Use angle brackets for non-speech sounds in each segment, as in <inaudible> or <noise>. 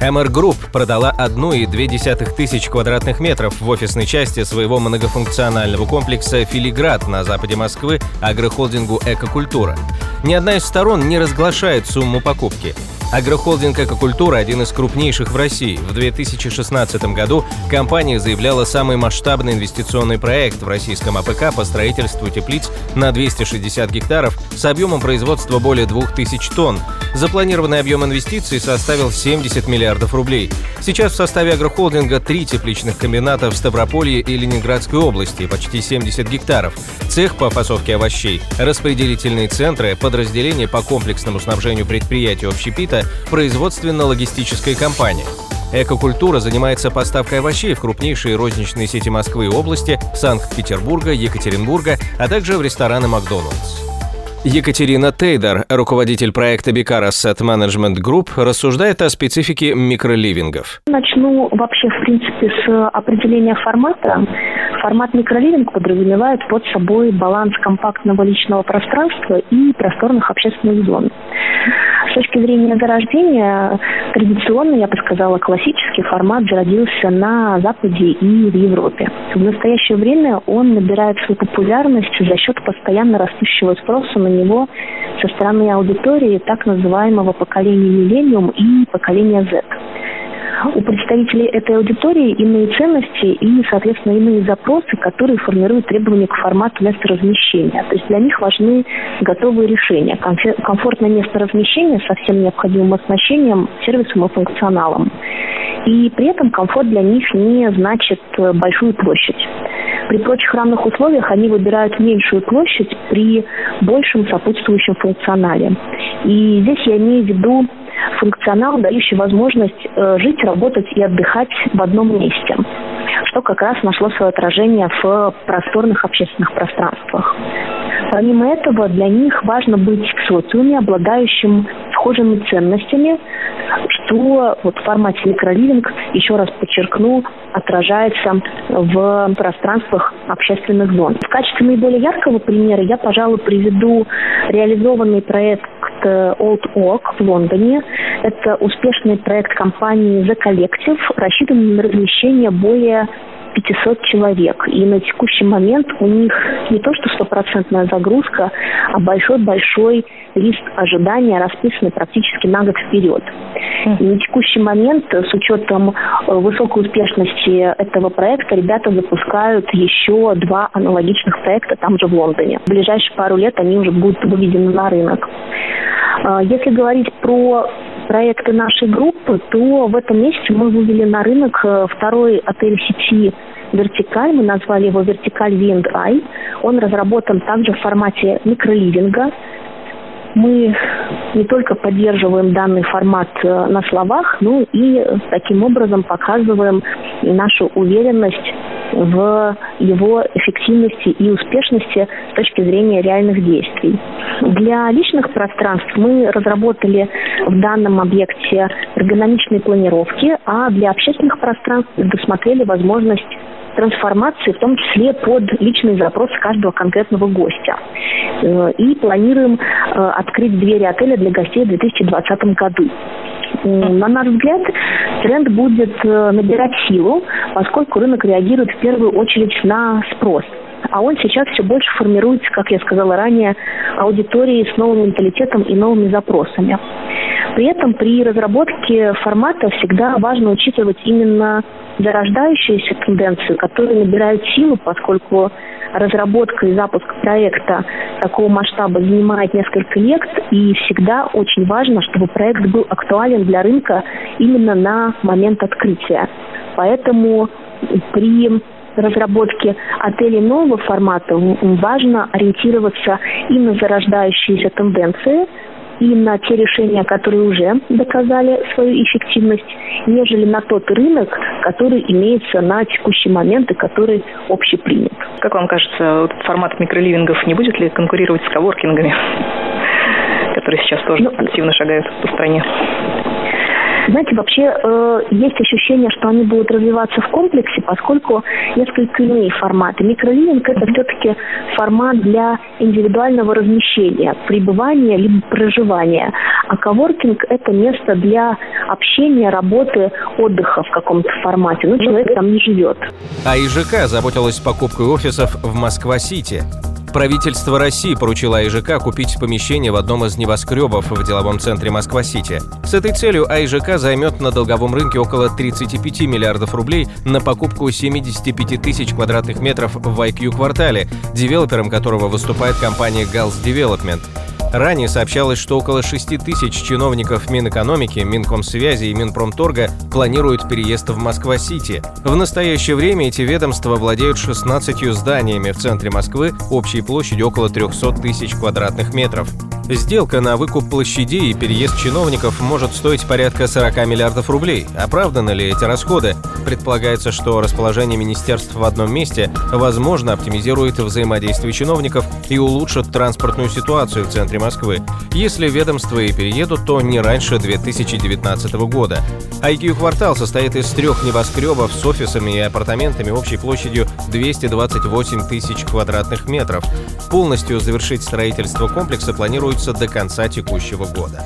MR Group продала 1,2 тысяч квадратных метров в офисной части своего многофункционального комплекса «Филиград» на западе Москвы агрохолдингу «Экокультура». Ни одна из сторон не разглашает сумму покупки. Агрохолдинг «Экокультура» – один из крупнейших в России. В 2016 году компания заявляла самый масштабный инвестиционный проект в российском АПК по строительству теплиц на 260 гектаров с объемом производства более 2000 тонн. Запланированный объем инвестиций составил 70 миллиардов рублей. Сейчас в составе агрохолдинга три тепличных комбината в Ставрополье и Ленинградской области, почти 70 гектаров, цех по фасовке овощей, распределительные центры, подразделения по комплексному снабжению предприятий общепита производственно-логистическая компания. Экокультура занимается поставкой овощей в крупнейшие розничные сети Москвы и области, Санкт-Петербурга, Екатеринбурга, а также в рестораны «Макдоналдс». Екатерина Тейдер, руководитель проекта Бикар Asset Management Group, рассуждает о специфике микроливингов. Начну вообще, в принципе, с определения формата. Формат микроливинг подразумевает под собой баланс компактного личного пространства и просторных общественных зон. С точки зрения зарождения, традиционно, я бы сказала, классический формат зародился на Западе и в Европе. В настоящее время он набирает свою популярность за счет постоянно растущего спроса на него со стороны аудитории так называемого поколения миллениум и поколения Z у представителей этой аудитории иные ценности и, соответственно, иные запросы, которые формируют требования к формату места размещения. То есть для них важны готовые решения, комфортное место размещения со всем необходимым оснащением, сервисом и функционалом. И при этом комфорт для них не значит э, большую площадь. При прочих равных условиях они выбирают меньшую площадь при большем сопутствующем функционале. И здесь я имею в виду функционал, дающий возможность э, жить, работать и отдыхать в одном месте, что как раз нашло свое отражение в просторных общественных пространствах. Помимо этого, для них важно быть в социуме, обладающим схожими ценностями, что вот в формате микроливинг, еще раз подчеркну, отражается в пространствах общественных зон. В качестве наиболее яркого примера я, пожалуй, приведу реализованный проект Old Oak в Лондоне. Это успешный проект компании The Collective, рассчитанный на размещение более 500 человек. И на текущий момент у них не то что стопроцентная загрузка, а большой-большой лист ожидания, расписанный практически на год вперед. И на текущий момент, с учетом э, высокой успешности этого проекта, ребята запускают еще два аналогичных проекта там же в Лондоне. В ближайшие пару лет они уже будут выведены на рынок. А, если говорить про проекты нашей группы, то в этом месяце мы вывели на рынок э, второй отель сети «Вертикаль». Мы назвали его «Вертикаль Wind Eye». Он разработан также в формате микроливинга. Мы не только поддерживаем данный формат э, на словах, но и таким образом показываем нашу уверенность в его эффективности и успешности с точки зрения реальных действий. Для личных пространств мы разработали в данном объекте эргономичные планировки, а для общественных пространств предусмотрели возможность трансформации, в том числе под личный запрос каждого конкретного гостя. Э, и планируем э, открыть двери отеля для гостей в 2020 году. На наш взгляд, тренд будет э, набирать силу, поскольку рынок реагирует в первую очередь на спрос. А он сейчас все больше формируется, как я сказала ранее, аудиторией с новым менталитетом и новыми запросами. При этом при разработке формата всегда важно учитывать именно зарождающиеся тенденции, которые набирают силу, поскольку разработка и запуск проекта такого масштаба занимает несколько лет, и всегда очень важно, чтобы проект был актуален для рынка именно на момент открытия. Поэтому при разработке отелей нового формата важно ориентироваться и на зарождающиеся тенденции, и на те решения, которые уже доказали свою эффективность, нежели на тот рынок, который имеется на текущий момент и который общепринят. Как вам кажется, формат микроливингов не будет ли конкурировать с коворкингами, <laughs> которые сейчас тоже ну, активно шагают по стране? Знаете, вообще э, есть ощущение, что они будут развиваться в комплексе, поскольку несколько иные форматы. Микролининг – это все-таки формат для индивидуального размещения, пребывания либо проживания. А коворкинг – это место для общения, работы, отдыха в каком-то формате. Но человек там не живет. А ИЖК заботилась покупкой офисов в Москва-Сити. Правительство России поручило АИЖК купить помещение в одном из небоскребов в деловом центре Москва-Сити. С этой целью АИЖК займет на долговом рынке около 35 миллиардов рублей на покупку 75 тысяч квадратных метров в IQ-квартале, девелопером которого выступает компания Gals Development. Ранее сообщалось, что около 6 тысяч чиновников Минэкономики, Минкомсвязи и Минпромторга планируют переезд в Москва-Сити. В настоящее время эти ведомства владеют 16 зданиями в центре Москвы общей площадью около 300 тысяч квадратных метров. Сделка на выкуп площадей и переезд чиновников может стоить порядка 40 миллиардов рублей. Оправданы ли эти расходы? Предполагается, что расположение министерств в одном месте, возможно, оптимизирует взаимодействие чиновников и улучшит транспортную ситуацию в центре Москвы. Если ведомства и переедут, то не раньше 2019 года. IQ-квартал состоит из трех небоскребов с офисами и апартаментами общей площадью 228 тысяч квадратных метров. Полностью завершить строительство комплекса планируется до конца текущего года.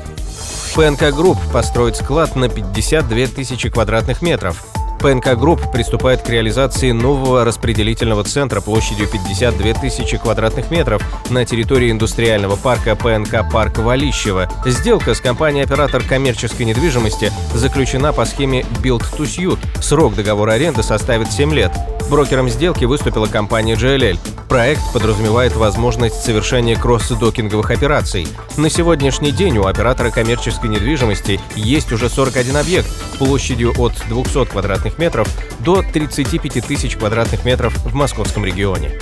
ПНК Групп построит склад на 52 тысячи квадратных метров. ПНК Групп приступает к реализации нового распределительного центра площадью 52 тысячи квадратных метров на территории индустриального парка ПНК Парк Валищева. Сделка с компанией-оператор коммерческой недвижимости заключена по схеме Build to Suit. Срок договора аренды составит 7 лет. Брокером сделки выступила компания JLL. Проект подразумевает возможность совершения кросс-докинговых операций. На сегодняшний день у оператора коммерческой недвижимости есть уже 41 объект площадью от 200 квадратных метров до 35 тысяч квадратных метров в московском регионе.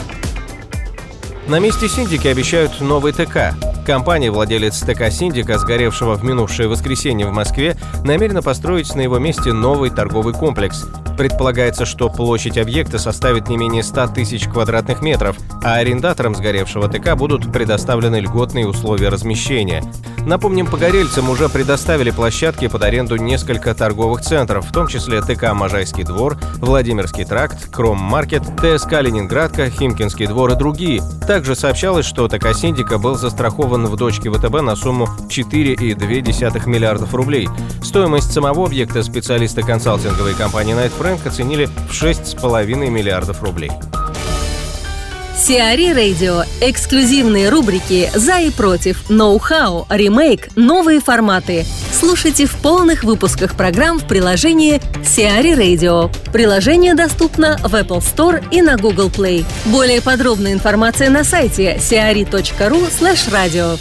На месте Синдики обещают новый ТК. Компания, владелец ТК «Синдика», сгоревшего в минувшее воскресенье в Москве, намерена построить на его месте новый торговый комплекс. Предполагается, что площадь объекта составит не менее 100 тысяч квадратных метров, а арендаторам сгоревшего ТК будут предоставлены льготные условия размещения. Напомним, погорельцам уже предоставили площадки под аренду несколько торговых центров, в том числе ТК «Можайский двор», Владимирский тракт, Кром-маркет, ТСК «Ленинградка», Химкинский двор и другие. Также сообщалось, что ТК «Синдика» был застрахован в дочке ВТБ на сумму 4,2 миллиардов рублей. Стоимость самого объекта специалисты консалтинговой компании Night Фрэнк оценили в 6,5 миллиардов рублей. Сиари Радио. Эксклюзивные рубрики «За и против», «Ноу-хау», «Ремейк», «Новые форматы». Слушайте в полных выпусках программ в приложении Сиари Radio. Приложение доступно в Apple Store и на Google Play. Более подробная информация на сайте siari.ru slash radio.